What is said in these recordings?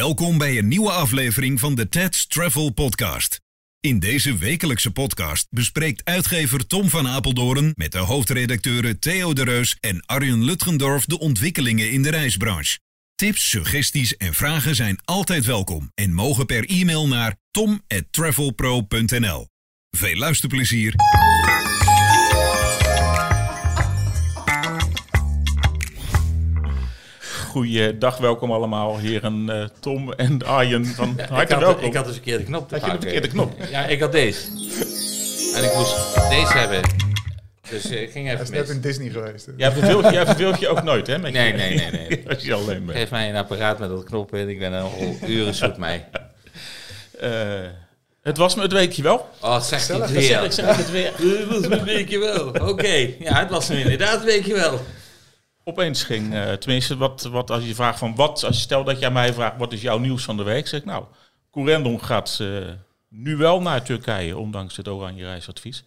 Welkom bij een nieuwe aflevering van de Ted's Travel Podcast. In deze wekelijkse podcast bespreekt uitgever Tom van Apeldoorn met de hoofdredacteuren Theo de Reus en Arjen Lutgendorf de ontwikkelingen in de reisbranche. Tips, suggesties en vragen zijn altijd welkom en mogen per e-mail naar tom@travelpro.nl. Veel luisterplezier. Goeiedag, welkom allemaal. Heren uh, Tom en Arjen van Ja, ik, had, welkom. ik had de verkeerde knop te Had je de pakken. verkeerde knop? Ja, ik had deze. En ik moest deze hebben. Dus eh, ik ging Hij even is net in Disney geweest. hè? Jij verveelt, jij verveelt je ook nooit, hè? Met Nee, je- nee, nee, nee. Als je alleen bent. Geef mij een apparaat met dat knop in. Ik ben er al uren zoet mee. Eh, het was me het weekje wel. Oh, zeg niet Gezellig, weer. Ik zeg het weer. Het was een weekje wel. Oké, ja, het was hem inderdaad een weekje wel. Opeens ging, eh, tenminste, wat, wat als je vraagt van wat, als je stel dat jij mij vraagt wat is jouw nieuws van de week, zeg ik nou, Corendon gaat eh, nu wel naar Turkije, ondanks het oranje reisadvies.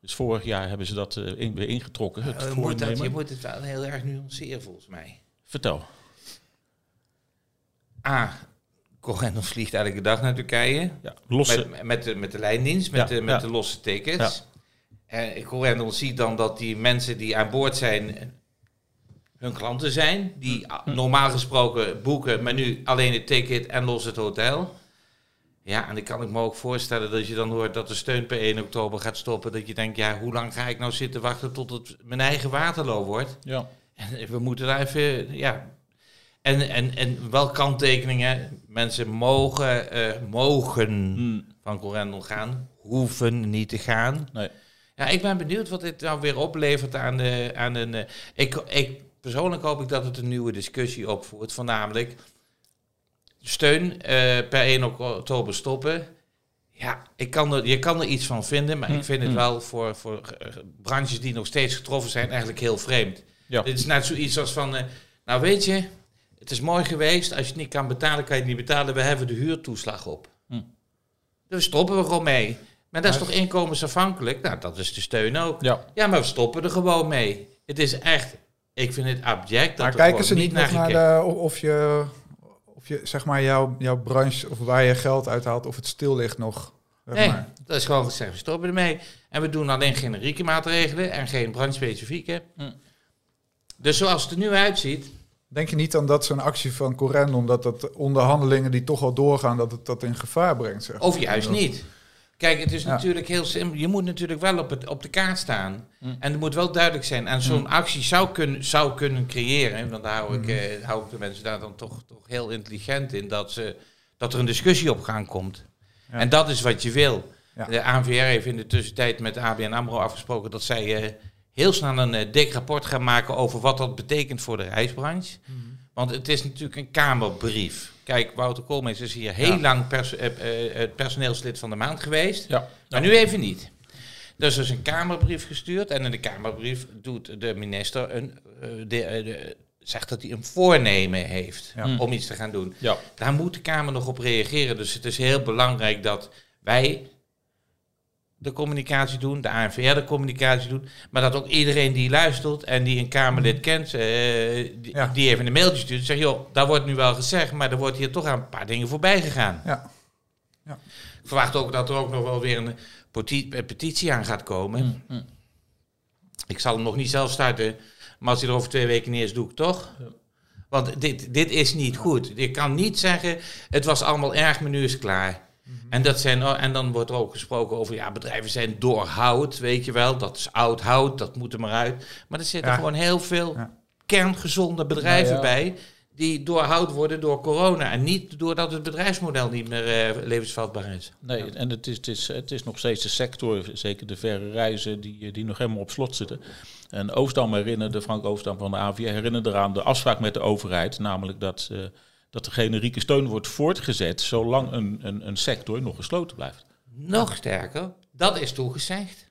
Dus vorig jaar hebben ze dat eh, in- weer ingetrokken. Het je, moet dat, je moet het wel heel erg nuanceren volgens mij. Vertel. A, Corendon vliegt elke dag naar Turkije. Ja, losse, Met, met, de, met de lijndienst, met, Ja, de, met ja. de losse tickets. En Corendon ziet dan dat die mensen die aan boord zijn hun klanten zijn. Die ah, normaal gesproken boeken, maar nu alleen het ticket en los het hotel. Ja, en dan kan ik me ook voorstellen dat je dan hoort dat de steun per 1 oktober gaat stoppen. Dat je denkt, ja, hoe lang ga ik nou zitten wachten tot het mijn eigen Waterloo wordt? ja. En we moeten daar even, ja. En, en, en wel kanttekeningen. Mensen mogen, eh, mogen Hm, van Corendon gaan, hoeven niet te gaan. nee. Ja, ik ben benieuwd wat dit nou weer oplevert aan, de, aan een... eh, ik, ik, persoonlijk hoop ik dat het een nieuwe discussie opvoert. Van namelijk steun eh, per 1 oktober stoppen. Ja, ik kan er, je kan er iets van vinden, maar ik vind het wel voor, voor eh, branches die nog steeds getroffen zijn eigenlijk heel vreemd. Ja. Dit is net zoiets als van, eh, nou weet je, het is mooi geweest. Als je het niet kan betalen, kan je het niet betalen. We hebben de huurtoeslag op. Hm. Dus stoppen we gewoon mee. Maar dat is toch inkomensafhankelijk? Nou, dat is de steun ook. Ja. Ja, maar we stoppen er gewoon mee. Het is echt, ik vind het abject. Dat Maar kijken ze niet naar naar de, of je, of je, zeg maar, jouw, jouw branche, of waar je geld uithaalt, of het stil ligt nog. zeg Nee, maar. dat is gewoon gezegd, we stoppen ermee. En we doen alleen generieke maatregelen en geen branchespecifieke. Hm. Dus zoals het er nu uitziet, Denk je niet dan dat zo'n actie van Corendon, dat dat de onderhandelingen die toch al doorgaan, dat het dat in gevaar brengt? Zeg. of juist niet. Kijk, het is Ja. natuurlijk heel simpel. Je moet natuurlijk wel op, het, op de kaart staan. Hm. En het moet wel duidelijk zijn. En zo'n actie zou kunnen, zou kunnen creëren. Want daar hou ik, eh, hou ik de mensen daar dan toch, toch heel intelligent in. Dat, ze, dat er een discussie op gang komt. Ja. En dat is wat je wil. Ja. De ANVR heeft in de tussentijd met ABN AMRO afgesproken dat zij eh, heel snel een eh, dik rapport gaan maken over wat dat betekent voor de reisbranche. Want het is natuurlijk een kamerbrief. Kijk, Wouter Koolmees is hier heel Ja. lang pers- eh, eh, personeelslid van de maand geweest. Ja. Maar nu even niet. Dus er is een kamerbrief gestuurd en in de kamerbrief doet de minister een, eh, de, de- zegt dat hij een voornemen heeft Ja. om iets te gaan doen. Ja. Daar moet de Kamer nog op reageren. Dus het is heel belangrijk dat wij de communicatie doen, de ANVR de communicatie doen, maar dat ook iedereen die luistert en die een Kamerlid kent, eh, die, Ja. die even een mailtje stuurt, zegt joh, daar wordt nu wel gezegd, maar er wordt hier toch aan een paar dingen voorbij gegaan. Ja. Ik verwacht ook dat er ook nog wel weer een petitie aan gaat komen. Hm, hm. Ik zal hem nog niet zelf starten, maar als hij er over twee weken niet is, doe ik toch. Want dit, dit is niet goed. Je kan niet zeggen, het was allemaal erg, maar nu is klaar. En, dat zijn, oh, en dan wordt er ook gesproken over, ja, bedrijven zijn door hout, weet je wel. Dat is oud hout, dat moet er maar uit. Maar er zitten Ja. gewoon heel veel Ja. kerngezonde bedrijven Nou ja. bij... die doorhoud worden door corona. En niet doordat het bedrijfsmodel niet meer eh, levensvatbaar is. Nee, en het is, het, is, het is nog steeds de sector, zeker de verre reizen, die, die nog helemaal op slot zitten. En Oostdam herinnerde, Frank Oostdam van de AVR, herinnerde eraan de afspraak met de overheid, namelijk dat, eh, dat de generieke steun wordt voortgezet zolang een, een, een sector nog gesloten blijft. Nog sterker, dat is toegezegd.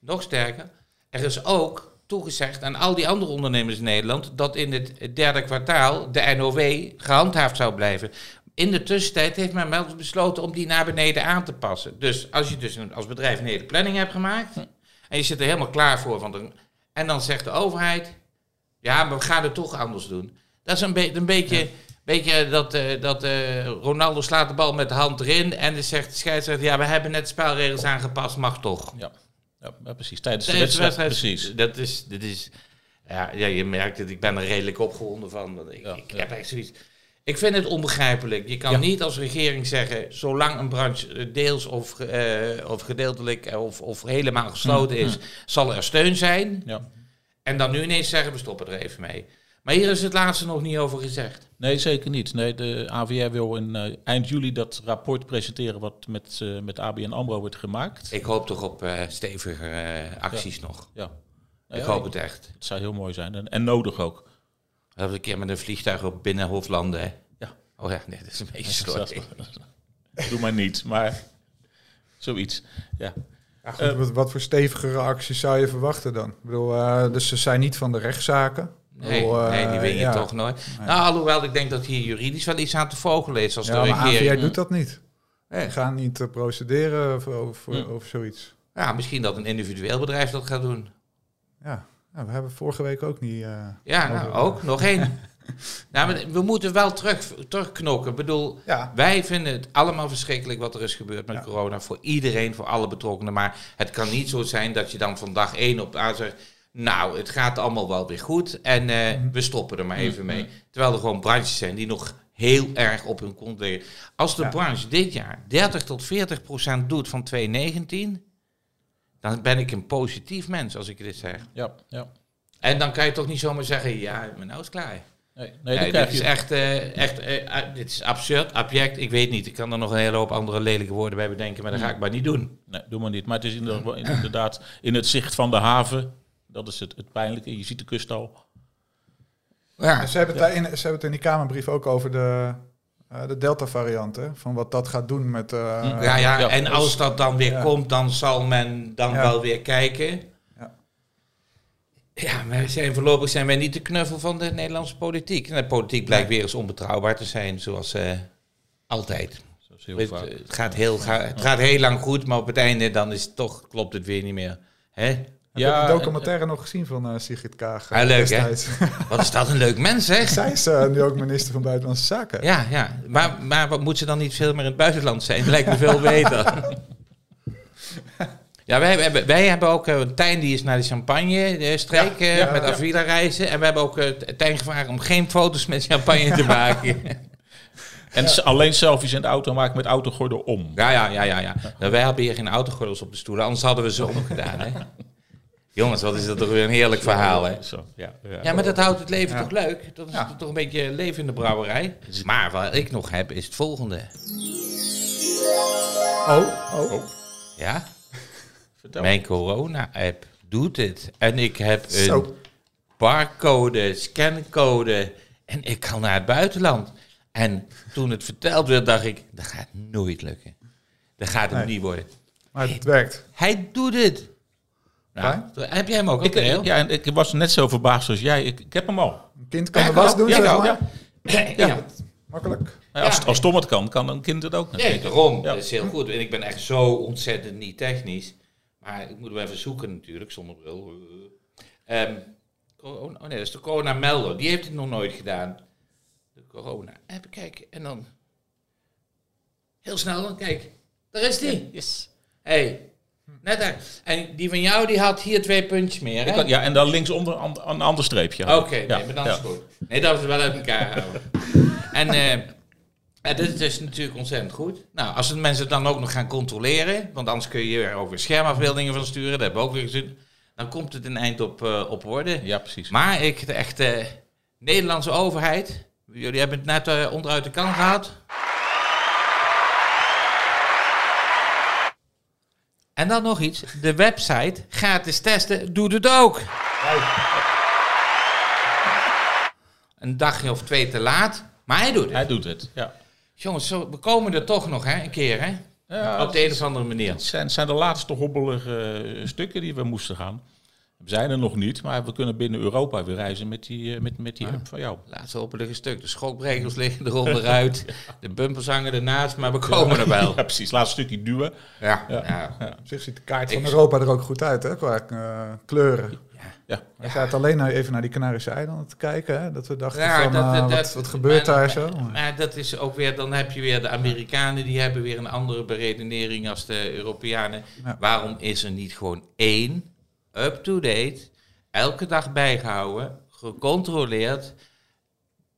Nog sterker, er is ook toegezegd aan al die andere ondernemers in Nederland dat in het derde kwartaal de NOW gehandhaafd zou blijven. In de tussentijd heeft men wel besloten om die naar beneden aan te passen. Dus als je dus als bedrijf een hele planning hebt gemaakt en je zit er helemaal klaar voor, van de, en dan zegt de overheid, ja, maar we gaan het toch anders doen. Dat is een, be- een beetje je, dat, eh, dat eh, Ronaldo slaat de bal met de hand erin en dan zegt de scheidsrechter, ja, we hebben net spelregels aangepast, mag toch. Ja, ja, precies. Tijdens de wedstrijd, wedstrijd, precies. Dat is, dit is ja, ja, je merkt het, ik ben er redelijk opgewonden van. want Ik, Ja, ik ja. heb echt zoiets. Ik vind het onbegrijpelijk. Je kan Ja. niet als regering zeggen, zolang een branche eh, deels of, of gedeeltelijk of, of helemaal gesloten is, zal er steun zijn. Ja. En dan nu ineens zeggen, we stoppen er even mee. Maar hier is het laatste nog niet over gezegd. Nee, zeker niet. Nee, de AVR wil in eh, eind juli dat rapport presenteren wat met, eh, met ABN AMRO wordt gemaakt. Ik hoop toch op eh stevige eh, acties nog. Ja. Ik Ja, hoop het echt. Het zou heel mooi zijn en, en nodig ook. Dat we een keer met een vliegtuig op Binnenhof landen. hè. Ja. Oh ja, nee, dat is een beetje slordig. Doe maar niet, maar zoiets. Ja. Ja, goed, wat, wat voor stevigere acties zou je verwachten dan? Ik bedoel, eh, dus ze zijn niet van de rechtszaken. Nee, bedoel, eh, nee, die win je ja. toch nooit. Nou, alhoewel ik denk dat hier juridisch wel iets aan te vogelen is als Ja, de maar regering. AVR doet dat niet. Nee. Die gaan niet eh, procederen over, over, Hm. over zoiets. Ja, misschien dat een individueel bedrijf dat gaat doen. Ja. Ja, we hebben vorige week ook niet... eh, Ja, nou, ook. Nog één. nou, maar we moeten wel terug, terugknokken. Ik bedoel, Ja, wij vinden het allemaal verschrikkelijk wat er is gebeurd met Ja. corona. Voor iedereen, voor alle betrokkenen. Maar het kan niet zo zijn dat je dan van dag één op aan zegt... Nou, het gaat allemaal wel weer goed en eh, Mhm. we stoppen er maar even mee. Terwijl er gewoon branches zijn die nog heel erg op hun kont liggen. Als de Ja. branche dit jaar 30 tot 40 procent doet van 2019... dan ben ik een positief mens als ik dit zeg. Ja, ja. En dan kan je toch niet zomaar zeggen... ja, maar nou is het klaar. Nee, nee, dit is je... echt, eh, echt eh, ah, dit is absurd, abject. Ik weet niet, ik kan er nog een hele hoop andere lelijke woorden bij bedenken, maar dat ga ik maar niet doen. Nee, doe maar niet. Maar het is inderdaad, inderdaad in het zicht van de haven. Dat is het, het pijnlijke. Je ziet de kust al. Ja, ze hebben, het daar in, ze hebben het in die Kamerbrief ook over de, eh, de Delta-variant. hè, Van wat dat gaat doen met... eh, ja, ja, Ja, en als dat dan weer Ja. komt, dan zal men dan Ja. wel weer kijken. Ja. Ja, wij zijn voorlopig zijn wij niet de knuffel van de Nederlandse politiek. En de politiek blijkt weer eens onbetrouwbaar te zijn, zoals eh, altijd. Is heel vaak. het, gaat heel, ga- het gaat heel lang goed, maar op het einde dan is het toch, klopt het weer niet meer. Hè? Heb je Ja, de documentaire nog gezien van eh, Sigrid Kaag? eh, Ah, leuk, hè? destijds? Wat is dat een leuk mens, hè? Zij is eh, nu ook minister van Buitenlandse Zaken. Ja, ja. Maar, maar wat moet ze dan niet veel meer in het buitenland zijn? Dat lijkt me veel beter. Ja, wij hebben, wij hebben ook eh, Tijn die is naar de champagne de streek eh, ja, met ja. Avila reizen. En we hebben ook eh, Tijn gevraagd om geen foto's met champagne te maken. En alleen selfies in de auto maken met autogordel om. ja, ja, ja, ja. ja. Nou, wij hebben hier geen autogordels op de stoelen, anders hadden we ze om gedaan. Hè? Jongens, wat is dat toch weer een heerlijk verhaal, hè? Zo, ja, ja. Ja, maar dat houdt het leven Ja. toch leuk? Dat is Ja. toch een beetje leven in de brouwerij? Maar wat ik nog heb, is het volgende. Oh, oh. Ja? Vertel. Mijn corona-app doet het. En ik heb een Zo. barcode, scancode. En ik kan naar het buitenland. En toen het verteld werd, dacht ik, dat gaat nooit lukken. Dat gaat hem Nee. niet worden. Maar het werkt. Hij doet het. Nou, heb jij hem ook? Ik, Ik, ja, en ik was net zo verbaasd als jij. Ik, ik heb hem al. Een kind kan Ja, de was doen, Ja, zeg maar. Ja. ja. Makkelijk. Ja, als, Ja. als Tom het kan, kan een kind het ook. Nee, natuurlijk. daarom. Ja. Dat is heel goed. En ik ben echt zo ontzettend niet technisch. Maar ik moet hem even zoeken natuurlijk, zonder bril. Ehm, oh, oh nee, dat is de Corona Melder. Die heeft het nog nooit gedaan. De Corona. Even kijken. En dan... Heel snel dan, kijk. Daar is die. Yes. hey, net daar. En die van jou, die had hier twee puntjes meer, hè? Ja, en dan linksonder an- een ander streepje. Oké, ja. nee, maar dan ja. is het goed. Nee, dat we wel uit elkaar houden. en eh, dit is dus natuurlijk ontzettend goed. Nou, als de mensen het dan ook nog gaan controleren, want anders kun je er over schermafbeeldingen van sturen, dat hebben we ook weer gezien, dan komt het een eind op, eh, op orde. Ja, precies. Maar ik, de echte Nederlandse overheid, jullie hebben het net eh, onderuit de kan gehad. En dan nog iets, de website gratis testen doet het ook. Een dagje of twee te laat, maar hij doet het. Hij doet het. Ja. Jongens, zo, we komen er toch nog hè, een keer, hè? Ja, Op de een of andere manier. Het zijn, zijn de laatste hobbelige eh, stukken die we moesten gaan. We zijn er nog niet, maar we kunnen binnen Europa weer reizen met die, eh, met, met die app van jou. Laatste hoppelige stuk. De schokbrekers liggen er onderuit. De bumpers hangen ernaast, maar we komen er wel. Ja, precies. Laatste stukje duwen. Ja, Ja. ja. Op zich ziet de kaart Ik- van Europa er ook goed uit, hè, qua eh, kleuren. Ja. Hij gaat alleen nou even naar die Canarische eilanden te kijken. Hè? Dat we dachten Ja, van, dat- eh, dat- wat, dat- wat gebeurt maar- daar zo? Maar dat is ook weer, dan heb je weer de Amerikanen, die hebben weer een andere beredenering als de Europeanen. Ja. Waarom is er niet gewoon één, up-to-date, elke dag bijgehouden, gecontroleerd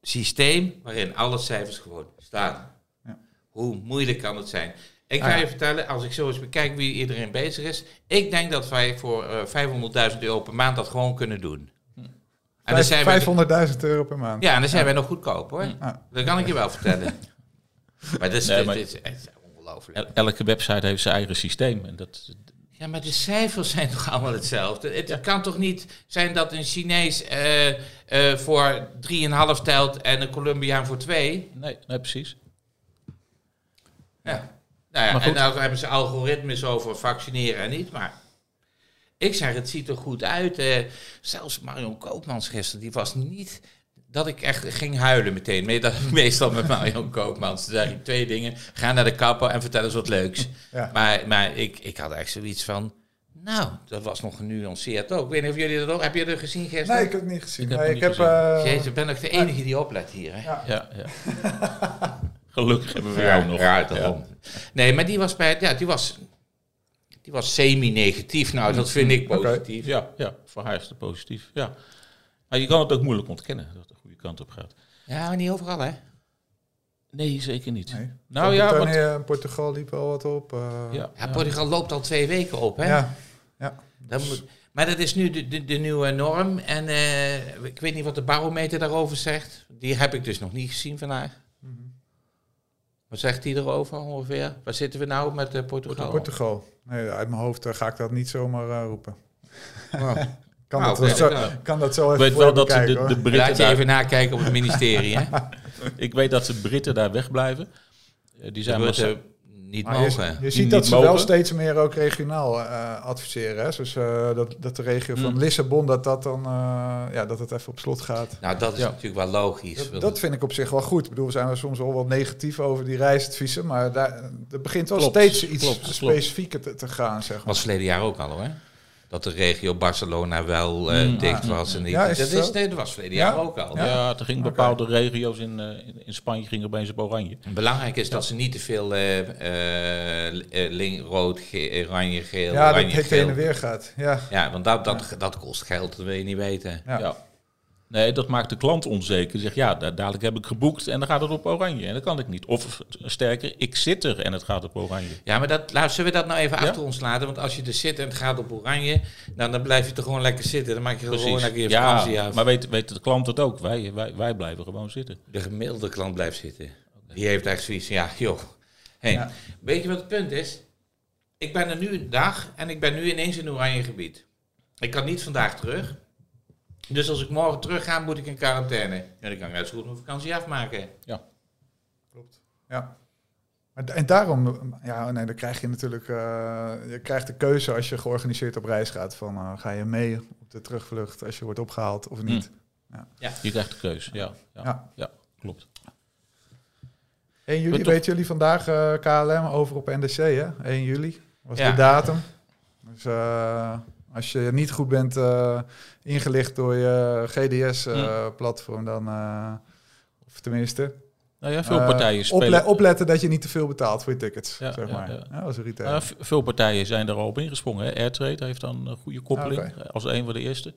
systeem waarin alle cijfers gewoon staan? Ja. Hoe moeilijk kan het zijn? Ik ga Ah, ja. je vertellen, als ik zo eens bekijk wie iedereen bezig is, ik denk dat wij voor eh, 500.000 euro per maand dat gewoon kunnen doen. En dan zijn wij, 500.000 euro per maand. ja, en dan zijn wij nog goedkoop hoor. Ja. Dat kan ik je wel vertellen. maar dat is, Nee, maar- is, het is ongelooflijk. El- Elke website heeft zijn eigen systeem. En dat, Ja, maar de cijfers zijn toch allemaal hetzelfde? Het kan toch niet zijn dat een Chinees eh, eh, voor 3,5 telt en een Colombiaan voor 2? nee, nee, precies. Ja. Nou ja, en nou hebben ze algoritmes over vaccineren en niet, maar... Ik zeg, het ziet er goed uit. eh, zelfs Marion Koopmans gisteren, die was niet... Dat ik echt ging huilen meteen. Dat- Meestal met Marion Koopmans. Toen zeg ik twee dingen. Ga naar de kapper en vertel eens wat leuks. Ja. Maar, maar ik, ik had echt zoiets van... Nou, dat was nog genuanceerd ook. Ik weet niet of jullie dat ook... Heb je dat gezien gisteren? Nee, ik heb het niet gezien. Ik heb Nee, het ik heb, eh, Jezus, ik ben nog de enige die oplet hier. Hè? Ja. Ja, ja. Gelukkig hebben we jou nog. Ja. Nee, maar die was bij... Ja, die was... Die was semi-negatief. Nou, dat vind ik positief. Ja, ja, voor haar is het positief. Ja. Maar je kan het ook moeilijk ontkennen dat kant op gaat. Ja, maar niet overal, hè? Nee, zeker niet. Nee. Nou ja, en Portugal liep wel wat op. eh, ja, Ja, ja. Portugal loopt al twee weken op, hè? ja. ja. Dat moet, maar dat is nu de, de, de nieuwe norm. En eh, ik weet niet wat de barometer daarover zegt. Die heb ik dus nog niet gezien vandaag. Mhm. Wat zegt die erover ongeveer? Waar zitten we nou met eh, Portugal? Portugal. Nee, uit mijn hoofd ga ik dat niet zomaar roepen. Kan, Nou, dat zo, wel. kan dat zo even Ik weet wel je dat ze bekijken, de, hoor. de Britten Laat je daar, even nakijken op het ministerie, hè? ik weet dat de Britten daar wegblijven. Eh, Die zijn eh, niet Maar je, mogen. je ziet Niet dat ze wel steeds meer ook regionaal eh, adviseren. Hè? Dus eh, dat, dat de regio van Mm. Lissabon, dat, dat, dan, eh, ja, dat het even op slot gaat. Nou, dat is Ja. natuurlijk wel logisch. Dat, vind ik op zich wel goed. Ik bedoel, we zijn er soms wel wat negatief over die reisadviezen. Maar daar, er begint wel Klopt, steeds iets klopt, klopt. specifieker te, te gaan, zeg maar. was verleden jaar ook al, hè? Dat de regio Barcelona wel eh, Mm. dicht Ah. was. En niet. Ja, is dat, het is, nee, dat was verleden Ja? jaar ook al. Ja, Ja? er gingen bepaalde regio's in, eh, in, in Spanje gingen opeens op oranje. Belangrijk is dat ze niet te veel eh, eh, eh, link, rood, ge- oranje, geel, ja, dat het heen en weer gaat. Ja, Ja, want dat, dat, dat kost geld, dat wil je niet weten. ja. Nee, dat maakt de klant onzeker. Zegt ja, da- dadelijk heb ik geboekt en dan gaat het op oranje. En dat kan ik niet. Of sterker, ik zit er en het gaat op oranje. Ja, maar dat, laat, zullen we dat nou even Ja? achter ons laten? Want als je er zit en het gaat op oranje, dan, dan blijf je er gewoon lekker zitten. Dan maak je er gewoon lekker je vakantie Ja, af. maar weet, weet de klant het ook? Wij, wij, wij blijven gewoon zitten. De gemiddelde klant blijft zitten. Die heeft echt zoiets ja, joh. Hey, Ja. Weet je wat het punt is? Ik ben er nu een dag en ik ben nu ineens in oranje gebied. Ik kan niet vandaag terug. Dus als ik morgen terug ga, moet ik in quarantaine. Ja, dan kan ik net zo goed mijn vakantie afmaken. Klopt. Ja. Maar d- En daarom, ja, nee, dan krijg je natuurlijk, eh, je krijgt de keuze als je georganiseerd op reis gaat van eh, ga je mee op de terugvlucht als je wordt opgehaald of niet. Je krijgt de keus. Ja, ja, Ja. ja. klopt. En jullie, toch- weten jullie vandaag eh, KLM over op NDC, hè? 1 juli was Ja. de datum. Dus eh, als je niet goed bent eh, ingelicht door je GDS-platform, dan, eh, of tenminste, Nou ja, veel eh, partijen ople- spelen. opletten dat je niet te veel betaalt voor je tickets, Ja, zeg maar. ja. Ja, als een retailer. Ja, v- veel partijen zijn er al op ingesprongen. Hè. Airtrade heeft dan een goede koppeling Ah, eh, als een van de eerste.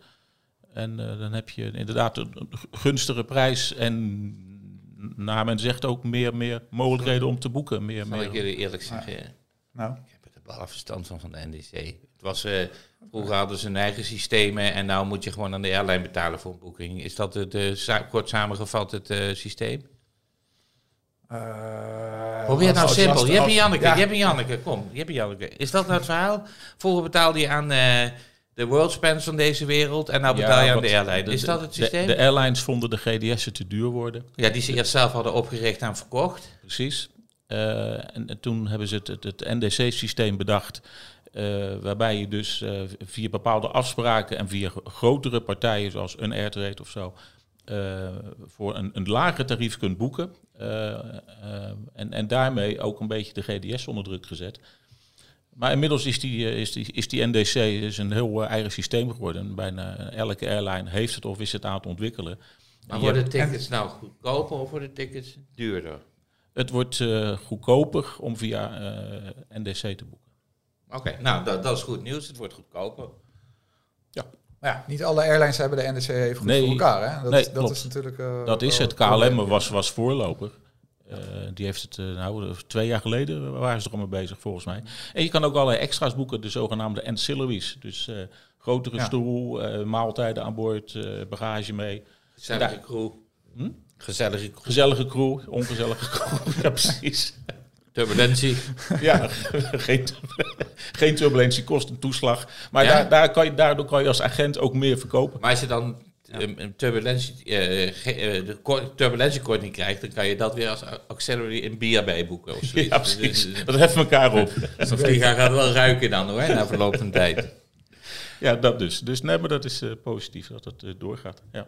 En eh, dan heb je inderdaad een gunstige prijs en naar men zegt ook meer, meer mogelijkheden om te boeken. Meer, Zal ik jullie eerlijk zeggen, Nou, ik heb er wel verstand van van de NDC. Het was, eh, vroeger hadden ze hun eigen systemen en nou moet je gewoon aan de airline betalen voor een boeking. Is dat het, eh, sa- kort samengevat het eh, systeem? Probeer het nou als- simpel. als- Je hebt een Janneke, ja. je hebt een Janneke, kom. Je hebt een Janneke. Is dat nou het verhaal? Vroeger betaalde je aan eh, de worldspans van deze wereld en nou betaal je aan de airline. de- Is dat het systeem? De, airlines vonden de GDS'en te duur worden. ja, die ze eerst zelf hadden opgericht en verkocht. Precies. Eh, en, en toen hebben ze het, het, het NDC-systeem bedacht. Eh, waarbij je dus eh, via bepaalde afspraken en via gro- grotere partijen zoals een Airtrade of zo. eh, voor een, een lager tarief kunt boeken. En, en daarmee ook een beetje de GDS onder druk gezet. Maar inmiddels is die, is die, is die NDC is een heel eigen systeem geworden. Bijna elke airline heeft het of is het aan het ontwikkelen. Maar worden tickets nou goedkoper of worden tickets duurder? het wordt goedkoper om via NDC te boeken. Oké, nou dat, dat is goed nieuws. Het wordt goedkoper. Maar ja, niet alle airlines hebben de NDC even goed Nee. voor elkaar. Hè? Dat, Nee, is, dat klopt. is natuurlijk... eh, Dat is het. KLM was, was voorloper. Eh, die heeft het, eh, nou, twee jaar geleden waren ze er al mee bezig, volgens mij. En je kan ook allerlei extra's boeken, de zogenaamde ancillaries. Dus eh, grotere Ja. stoel, eh, maaltijden aan boord, eh, bagage mee. Gezellige Ja. crew. Hm? Gezellige crew. Gezellige crew, ongezellige crew. ja, precies. Turbulentie. Ja, geen, geen turbulentie, kost een toeslag. Maar Ja. daar, daar kan je, daardoor kan je als agent ook meer verkopen. Maar als je dan een, een turbulentie, eh, eh, de kor- turbulentiekorting krijgt, dan kan je dat weer als auxiliary in BHB boeken. Of zoiets. Ja, precies. Dat heft elkaar op. Zo'n vlieger gaat wel ruiken dan hoor, na verloop van tijd. Ja, dat dus. Dus nee, maar dat is eh, positief dat het doorgaat. Ja.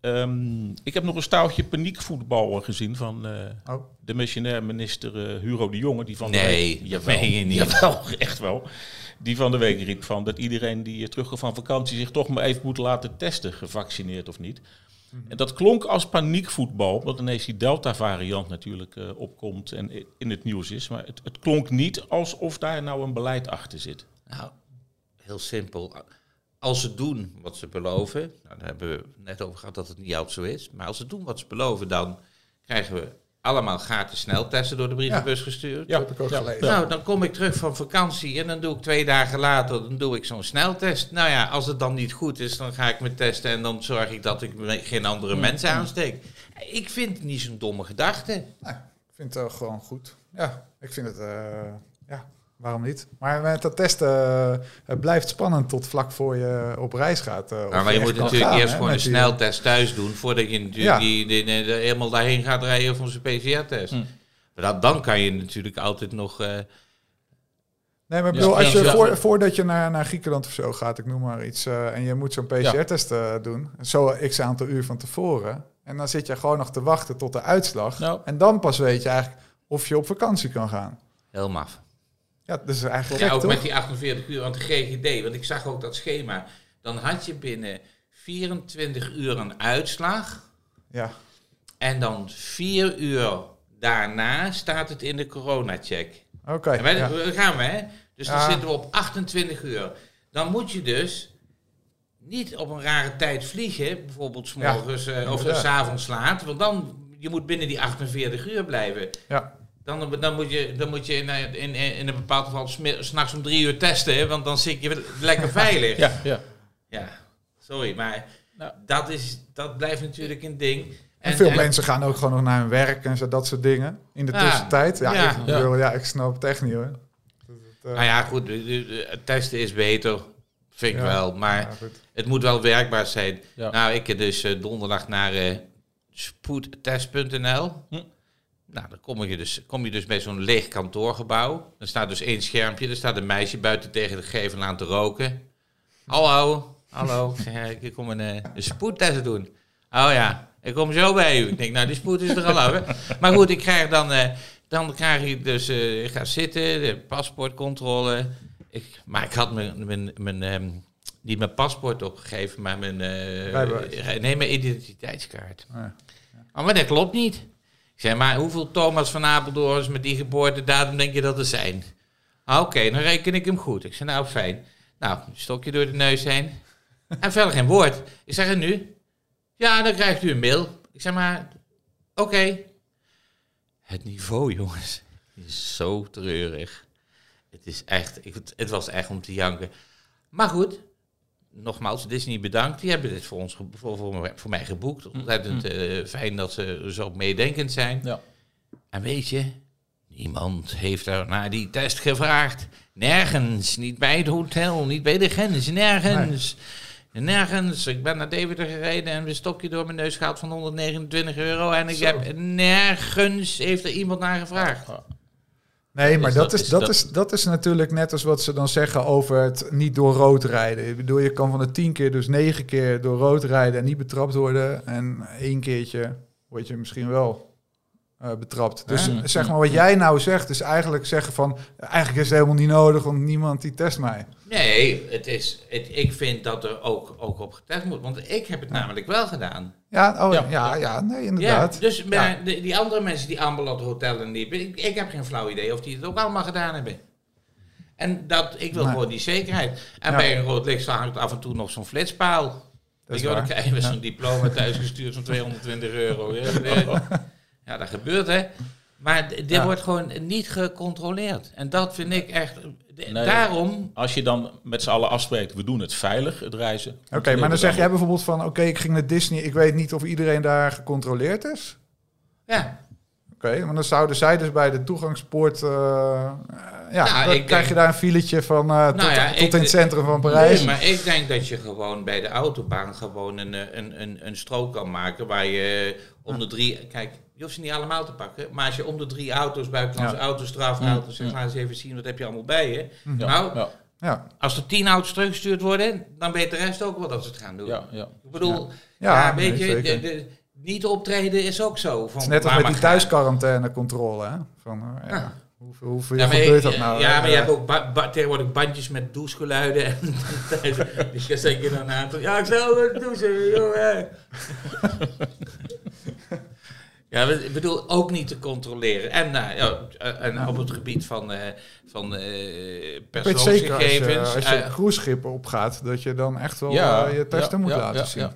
Ehm, ik heb nog een staaltje paniekvoetbal gezien van eh, Oh. de missionair minister eh, Hugo de Jonge. Die van de Nee, week, dat meen je niet. Jawel, echt wel. Die van de week riep van dat iedereen die eh, terugkomt van vakantie zich toch maar even moet laten testen, gevaccineerd of niet. En dat klonk als paniekvoetbal, omdat ineens die Delta-variant natuurlijk eh, opkomt en in het nieuws is. Maar het, het klonk niet alsof daar nou een beleid achter zit. Nou, heel simpel. Als ze doen wat ze beloven, nou, daar hebben we net over gehad dat het niet altijd zo is, maar als ze doen wat ze beloven, dan krijgen we allemaal gratis sneltesten door de brievenbus gestuurd. Ja, Dat heb ik ook ja, gelezen. Nou, dan kom ik terug van vakantie en dan doe ik twee dagen later dan doe ik zo'n sneltest. Nou ja, als het dan niet goed is, dan ga ik me testen en dan zorg ik dat ik geen andere mensen aansteek. Ik vind het niet zo'n domme gedachte. Ik vind het gewoon goed. Ja, ik vind het... eh, ja, waarom niet? Maar met dat testen, eh, het blijft spannend tot vlak voor je op reis gaat. eh, of Maar, maar je moet natuurlijk gaan, eerst gewoon een die- sneltest thuis doen voordat je natuurlijk Ja. die, die, die- die- helemaal daarheen gaat rijden voor zijn PCR-test. Hm. Dat, dan kan je natuurlijk altijd nog. eh, Nee, maar bedoel, als je voor, voordat je naar, naar Griekenland of zo gaat, ik noem maar iets, eh, en je moet zo'n PCR-test eh, doen, zo x aantal uur van tevoren, en dan zit je gewoon nog te wachten tot de uitslag, Nou. en dan pas weet je eigenlijk of je op vakantie kan gaan. heel maf. Ja, dat is eigenlijk Ja, ook toch? met die 48 uur aan de GGD. Want ik zag ook dat schema. Dan had je binnen 24 uur een uitslag. Ja, En dan vier uur daarna staat het in de corona-check. oké. En wij, ja. Gaan we, hè? Dus dan Ja. zitten we op 28 uur. Dan moet je dus niet op een rare tijd vliegen. Bijvoorbeeld 's Ja, morgens eh, of inderdaad. s avonds laat. Want dan, je moet binnen die 48 uur blijven. ja. Dan, dan moet je, dan moet je in, in, in, in een bepaald geval s'nachts om drie uur testen. hè, Want dan zit je lekker veilig. Ja, ja. Ja, sorry, maar Nou. dat, is, dat blijft natuurlijk een ding. En, veel mensen gaan ook gewoon nog naar hun werk en zo, dat soort dingen. In de Ja. tussentijd. Ja, Ja. ik, ja. ik snap het echt niet hoor. Dat het, eh, Nou ja, goed, testen is beter, vind ik Ja. wel. Maar het moet wel werkbaar zijn. Ja. Nou, ik heb dus eh, donderdag naar eh, spoedtest.nl. Hm. Nou, dan kom je, dus, kom je dus bij zo'n leeg kantoorgebouw. Er staat dus één schermpje. Er staat een meisje buiten tegen de gevel aan te roken. Hallo, hallo. Ik kom een, eh, een spoedtest doen. Oh ja, ik kom zo bij u. Ik denk, nou, die spoed is er al af. hè. Maar goed, ik krijg dan, eh, dan krijg ik dus, eh, ik ga zitten, de paspoortcontrole. Ik, maar ik had mijn, mijn, mijn ehm, niet mijn paspoort opgegeven, maar mijn, Rijbewijs. nee, mijn identiteitskaart. Ja. Oh, maar dat klopt niet. Zei, maar hoeveel Thomas van Apeldoorns met die geboortedatum denk je dat er zijn? Ah, Oké, dan reken ik hem goed. Ik zei, nou fijn. Nou, stokje door de neus heen. En verder geen woord. Ik zeg, en nu? Ja, dan krijgt u een mail. Ik zeg, maar, oké. Het niveau, jongens, is zo treurig. Het is echt, het was echt om te janken. Maar goed, nogmaals, Disney bedankt. Die hebben dit voor, ons, voor, voor, mij- voor mij geboekt. Ontzettend eh, fijn dat ze zo meedenkend zijn. Ja. En weet je, niemand heeft er naar die test gevraagd. Nergens. Niet bij het hotel, niet bij de grens. Nergens. Nergens. Ik ben naar Deventer gereden en een stokje door mijn neus gehaald van 129 euro. En ik Zo. heb nergens heeft er iemand naar gevraagd. Nee, maar Is dat, dat- is, dat- is, dat is natuurlijk net als wat ze dan zeggen over het niet door rood rijden. Ik bedoel, je kan van de tien keer dus negen keer door rood rijden en niet betrapt worden. En één keertje word je misschien wel eh, betrapt. Dus Ja. zeg maar wat jij nou zegt, is eigenlijk zeggen van... eigenlijk is het helemaal niet nodig, want niemand die test mij. Nee, het is, het, ik vind dat er ook, ook op getest moet. Want ik heb het namelijk wel gedaan. Ja, oh, ja, Ja. ja, nee, Ja, inderdaad. dus maar de- die andere mensen die Ambeland Hotel en liepen, ik, ik heb geen flauw idee of die het ook allemaal gedaan hebben. En dat, ik wil Nee. gewoon die zekerheid. En Ja. bij een rood licht hangt af en toe nog zo'n flitspaal. Je wel, dan je Ja. zo'n diploma thuisgestuurd van 220 euro. Ja, ja, dat gebeurt hè. Maar dit Ja. wordt gewoon niet gecontroleerd. En dat vind ik echt... Nee. Daarom... Als je dan met z'n allen afspreekt, we doen het veilig, het reizen. Oké, maar dan zeg jij bijvoorbeeld van... oké, ik ging naar Disney, ik weet niet of iedereen daar gecontroleerd is. Ja, Oké, maar dan zouden zij dus bij de toegangspoort... eh, ja, Nou, dan krijg denk- je daar een filetje van eh, tot, Nou ja, tot ik- in het centrum van Parijs. Nee, maar ik denk dat je gewoon bij de autobaan gewoon een, eh, een, een, een strook kan maken waar je om de drie... Kijk, je hoeft ze niet allemaal te pakken. Maar als je om de drie auto's, buitenlandse Ja. auto's, strafauto's, zeg maar eens even zien, wat heb je allemaal bij je. Ja, Nou, ja, Ja, als er tien auto's teruggestuurd worden, dan weet de rest ook wel dat ze het gaan doen. ja, ja. Ik bedoel, Ja, ja, weet nee, je, zeker. de, de- niet optreden is ook zo. Van, het is net als met die mag gaan. thuisquarantaine-controle. Hè? Van, eh, ja, Ja. Hoeveel, hoeveel Ja, maar, gebeurt je- dat nou? ja, maar je Eh, hebt ook ba- ba- tegenwoordig bandjes met douchegeluiden. En dus zeg je dan aan. Ja, ik zal douchen, jongen. Ja, ik bedoel, ook niet te controleren. En, nou, ja, eh, en op het gebied van, eh van eh ik weet zeker als je, persoonsgegevens. als je eh, cruiseschepen opgaat, dat je dan echt wel Ja, eh, je testen ja, moet ja, laten zien.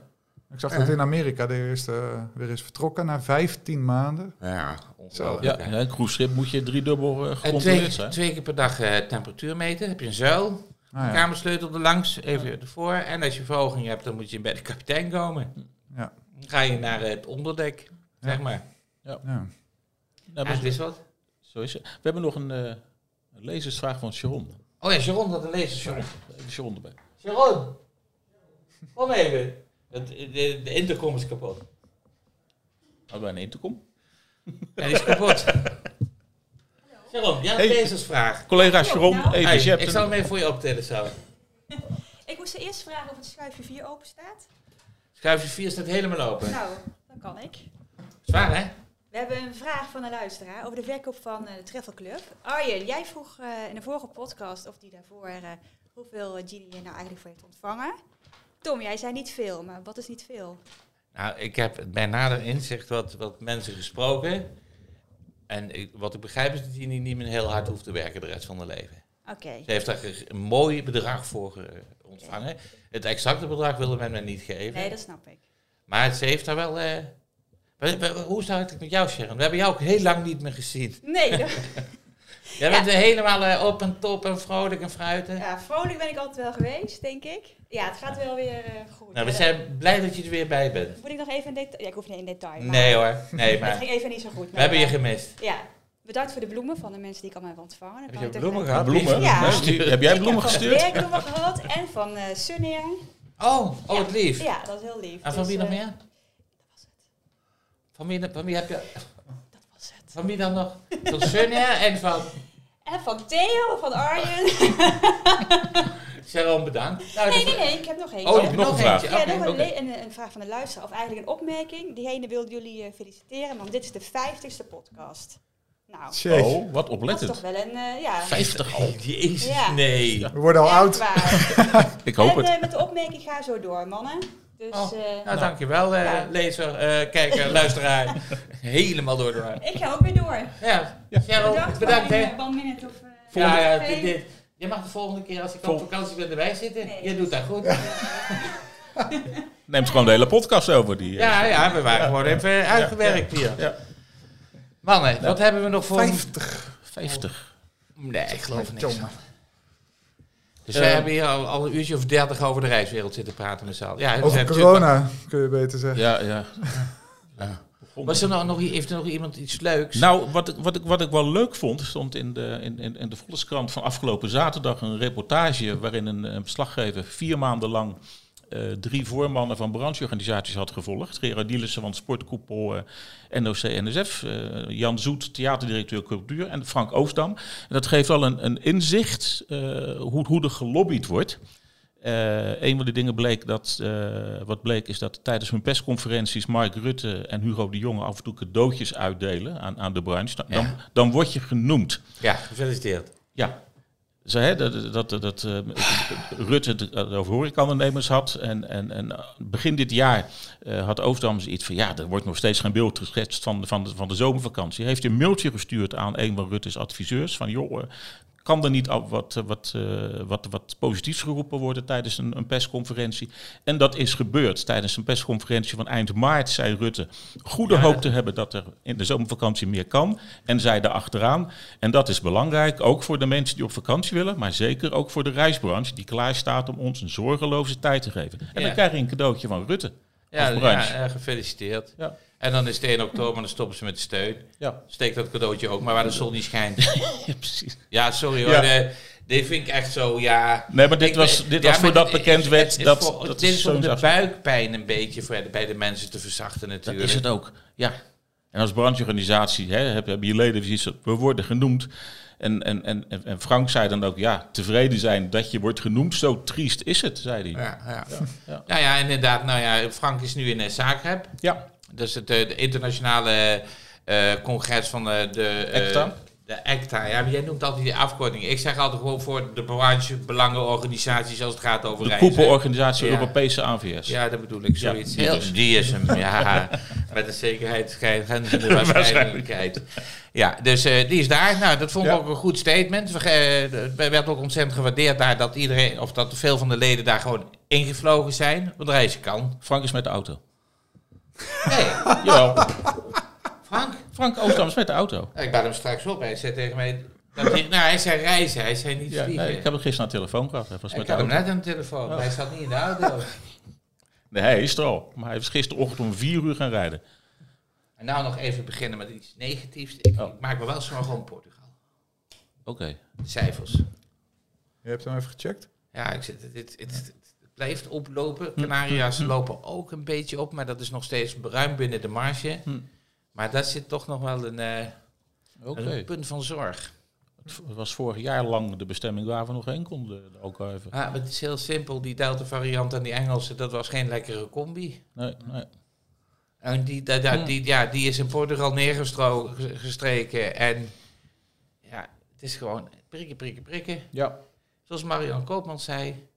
Ik zag dat in Amerika de eerste weer is vertrokken na 15 maanden. ja, ongelooflijk. Ja, een cruiseschip moet je driedubbel eh, En gecontroleerd twee, zijn. twee keer per dag eh, temperatuur meten. Heb je een zuil, Nou ja, kamersleutel er langs, even ervoor. En als je verhoging hebt, dan moet je bij de kapitein komen. ja, Dan ga je naar het onderdek, zeg maar. ja. Nou, Ja, maar het is wat. zo is het. We hebben nog een, eh, een lezersvraag van Sharon. Oh ja, Sharon had een lezer. Sharon. Even Sharon erbij. Sharon, kom even. De, de intercom is kapot. Hadden wij een intercom? Ja, die is kapot. Sharon, ja, een Hey. lezersvraag. Collega Sharon, nou. even. Hey, je hebt ik zal hem even voor je optillen zo. Ik moest eerst vragen of het schuifje 4 open staat. Schuifje 4 staat helemaal open. Nou, dat kan ik. Zwaar hè? We hebben een vraag van een luisteraar over de verkoop van eh, de Travel Club. Arjen, jij vroeg eh, in de vorige podcast of die daarvoor eh, hoeveel eh, Genie je nou eigenlijk voor heeft ontvangen. Tom, jij zei niet veel, maar wat is niet veel? Nou, ik heb bij nader inzicht wat, wat mensen gesproken. En ik, wat ik begrijp is dat hij niet meer heel hard hoeft te werken de rest van haar leven. Oké. Ze heeft daar een mooi bedrag voor eh, ontvangen. Het exacte bedrag wilde men me niet geven. Nee, dat snap ik. Maar ze heeft daar wel... eh, hoe is het met jou, Sharon? We hebben jou ook heel lang niet meer gezien. Nee, dat- Jij bent er helemaal eh, op en top en vrolijk en fruiten. ja, vrolijk ben ik altijd wel geweest, denk ik. Ja, het gaat wel weer eh, goed. Nou, we Ja, zijn blij dat je er weer bij bent. dat- Moet ik nog even in detail? Ja, ik hoef niet in detail. maar Nee hoor, nee, Het maar ging even niet zo goed. we hebben je gemist. Ja, bedankt voor de bloemen van de mensen die ik allemaal heb ontvangen. Dan Heb je bloemen gehad? bloemen? Ja. Heb jij bloemen ik heb gestuurd? werkbloemen gehad en van eh Sunneer. Oh, oh wat lief. Ja, dat is heel lief. En van Dus, wie nog meer? Van wie, van wie heb je... Van wie dan nog? Van Sunja en van En van Theo, van Arjen. Sharon bedankt. Nou, nee, nee, nee, ik heb nog één. Oh, je nog hebt een nog vraag. eentje. Ja, nog een, vraag van de luisteraar, of eigenlijk een opmerking. Diegene wil jullie eh, feliciteren, want dit is de vijftigste podcast. Nou. Oh, wat dat is oplettend. toch wel een, eh, ja, 50 al. Jezus, Ja. nee. We worden al echt oud. Ik hoop en het. eh, met de opmerking ga zo door, mannen. Dus Oh, eh, Nou, dankjewel, eh, Ja. lezer, eh, kijker, luisteraar. Helemaal door de war. ik ga ook weer door. Ja, Bedankt, bedankt hè. of... Ja, ja, dit, dit. Je mag de volgende keer als ik Vol- op vakantie ben erbij zitten. Nee. Je doet dat goed. Neemt gewoon de hele podcast over. Die, Ja, ja, we waren gewoon even uitgewerkt hier. Ja. Mannen, wat hebben we nog voor... 50. 50. Nee, ik geloof niks Jongen. Dus wij hebben hier al, al een uurtje of dertig over de reiswereld zitten praten met z'n allen. Ja, Over zijn corona, kun je beter zeggen. Ja, ja. Was er nou nog, heeft er nog iemand iets leuks? Nou, wat ik, wat, ik, wat ik wel leuk vond, stond in de, in, in, in de Volkskrant van afgelopen zaterdag een reportage waarin een, een verslaggever vier maanden lang eh, drie voormannen van brancheorganisaties had gevolgd. Gerard Dielissen van Sportkoepel eh, NOC-NSF, eh, Jan Zoet, theaterdirecteur cultuur en Frank Oostdam. En dat geeft al een, een inzicht hoe, hoe er gelobbyd wordt. Een van de dingen bleek dat, wat bleek is dat tijdens hun persconferenties Mark Rutte en Hugo de Jonge af en toe cadeautjes uitdelen aan, aan de branche. Dan, dan, dan word je genoemd. Ja, gefeliciteerd. Ja. Zo, hè, dat, dat, dat, eh, Rutte het over horecaondernemers had. En, en, en begin dit jaar eh, had Oostdam iets van... ja, er wordt nog steeds geen beeld geschetst van, van, de, van de zomervakantie. Hij heeft een mailtje gestuurd aan een van Rutte's adviseurs... van joh, eh, kan er niet wat, eh, wat, eh, wat, wat positiefs geroepen worden tijdens een, een persconferentie? En dat is gebeurd. Tijdens een persconferentie van eind maart zei Rutte... goede hoop te hebben dat er in de zomervakantie meer kan. En zei erachteraan, en dat is belangrijk... ook voor de mensen die op vakantie willen... maar zeker ook voor de reisbranche... die klaar staat om ons een zorgeloze tijd te geven. En Ja. dan krijg je een cadeautje van Rutte. Ja, Als branche. ja, gefeliciteerd. Ja. En dan is het 1 oktober, dan stoppen ze met de steun. Ja, Steek dat cadeautje ook, maar waar de zon niet schijnt. ja precies. Ja, sorry hoor. Ja. dit vind ik echt zo, ja... Nee, maar dit Ik was, dit ja, was voordat bekend werd het is dat... voor- dat dit is om de buikpijn een beetje voor, bij de mensen te verzachten Dat natuurlijk. is het ook, ja. En als brancheorganisatie hè, hebben, je leden we worden genoemd. En, en, en, en- en Frank zei dan ook, ja, tevreden zijn dat je wordt genoemd. Zo triest is het, zei hij. Ja, ja. ja. Nou ja, inderdaad. Nou ja, Frank is nu in Zagreb. Ja, Dat is het eh, de internationale eh, congres van eh, de... ECTA? De ECTA, ja, maar jij noemt altijd die afkorting. Ik zeg altijd gewoon voor de branche, belangenorganisaties als het gaat over de reizen. koepelorganisatie Ja. Europese AVS. Ja, dat bedoel ik, zoiets. dus. die is hem, ja. Met de zekerheid waarschijnlijkheid. Ja, dus die is daar. Nou, dat vond ik Ja. ook een goed statement. We, werd ook ontzettend gewaardeerd daar dat iedereen, of dat veel van de leden daar gewoon ingevlogen zijn. Want reizen kan. Frank is met de auto. Nee, Jawel, Frank. Frank Oostdam is met de auto. Ik bel hem straks op. Hij zei tegen mij... Dat hij, nou, hij zei reizen, hij zei niet Ja, vliegen. nee, ik heb hem gisteren aan de telefoon gehad. Hij was Ik met de had hem net aan de telefoon. maar Hij zat niet in de auto. Nee, hij is er al. Maar hij is gisterochtend om vier uur gaan rijden. En nou nog even beginnen met iets negatiefs. Ik, Oh. ik maak me wel zorgen om Portugal. Oké. De cijfers. Je hebt hem even gecheckt? Ja, ik zit, het, het, het, het blijft oplopen. Canaria's lopen ook een beetje op, maar dat is nog steeds ruim binnen de marge. Hm. Maar dat zit toch nog wel een, eh, een punt van zorg. Het was vorig jaar lang de bestemming waar we nog heen konden. Ook even. Ah, maar het is heel simpel. Die Delta-variant en die Engelse, dat was geen lekkere combi. Nee, nee. En die, da- da- Hm. die, ja, die is in Portugal neergestreken. En ja, het is gewoon prikken, prikken, prikken. Ja. Zoals Marian Koopman zei,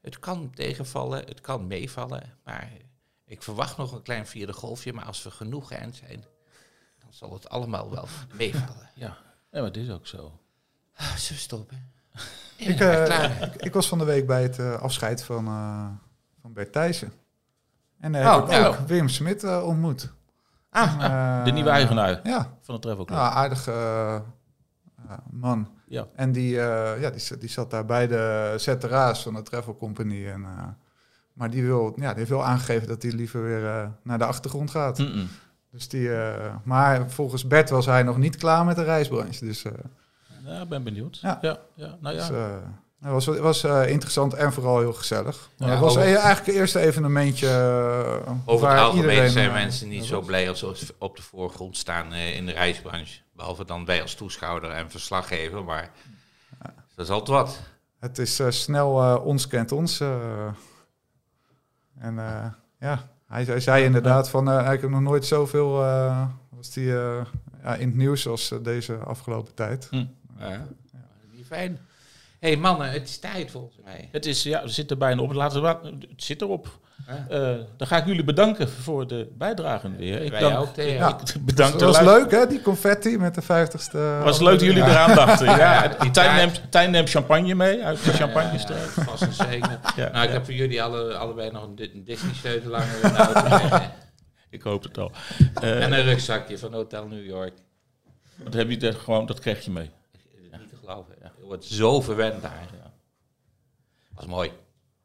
het kan tegenvallen, het kan meevallen. Maar ik verwacht nog een klein vierde golfje. Maar als we genoeg geënt zijn, dan zal het allemaal wel meevallen. Ja. ja, maar dit is ook zo. Ah, we stoppen? Ik, Ja, eh, klaar. ik, ik was van de week bij het eh, afscheid van, eh, van Bert Thijssen. En daar Oh, heb ik ja. ook Wim Smit ontmoet. Ah, De nieuwe eigenaar Ja, van de Travel Club. ja aardige eh, eh, man. Ja. En die, eh, ja, die, zat- die zat daar bij de ZRA's van de Travel Company. En, eh, maar die, wil, ja, die heeft wel aangegeven dat hij liever weer eh, naar de achtergrond gaat. Dus die, eh, maar volgens Bert was hij nog niet klaar met de reisbranche. Dus, eh, Ja, ik ben benieuwd. Ja. Ja, ja, nou ja. dus, het was, was interessant en vooral heel gezellig. Ja, het was over- e- eigenlijk het eerste evenementje Over waar het algemeen iedereen, zijn mensen niet zo blij als ze op de voorgrond staan eh, in de reisbranche. Behalve dan wij als toeschouwer en verslaggever. Maar dat is altijd wat. Het is eh, snel eh, ons kent ons. eh. en eh, ja, hij, hij zei inderdaad van, eh, ik heb nog nooit zoveel eh, was die, eh, ja, in het nieuws als deze afgelopen tijd. Hm. Ja. Niet fijn. Hé hey mannen, het is tijd volgens mij. Het is, ja, we zitten er bijna op. Laten we, het zit erop. Eh, dan ga ik jullie bedanken voor de bijdragen weer. Ik Wij dank- ook, Theo. Ja. ik bedank Het de was leuk hè, die confetti met de vijftigste. Het was leuk dat jullie eraan dachten. Ja, die Tijn, taart. neemt, Tijn neemt champagne mee uit de champagne-streek. Ja, vast en zeker. Ja, nou, ik ja. heb voor jullie alle, allebei nog een, Di- een Disney-sleutel langer. Ik hoop het al. Eh, En een rugzakje van Hotel New York. dat, heb je, dat, gewoon, dat krijg je mee. Niet te geloven. Je wordt zo verwend daar. Dat is mooi.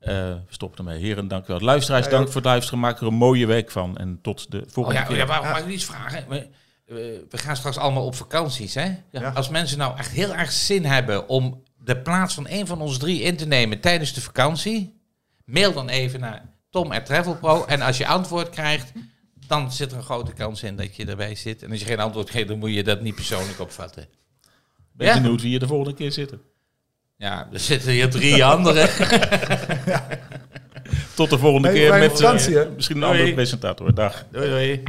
Eh, we stoppen ermee. Heren, dank u wel. Luisteraars, Ja, dank voor het luisteren. Maak er een mooie week van. En tot de Oh volgende ja, keer. ja, maar mag ik iets vragen? We, gaan straks allemaal op vakanties, hè? Ja. Als mensen nou echt heel erg zin hebben om de plaats van een van ons drie in te nemen tijdens de vakantie, mail dan even naar tom@travelpro en als je antwoord krijgt, dan zit er een grote kans in dat je erbij zit. En als je geen antwoord geeft, dan moet je dat niet persoonlijk opvatten. ben Ja. benieuwd wie je de volgende keer zitten. Ja, er zitten hier drie anderen. Tot de volgende Hey, keer met eh, misschien een Doei. andere presentator. Dag. Doei doei.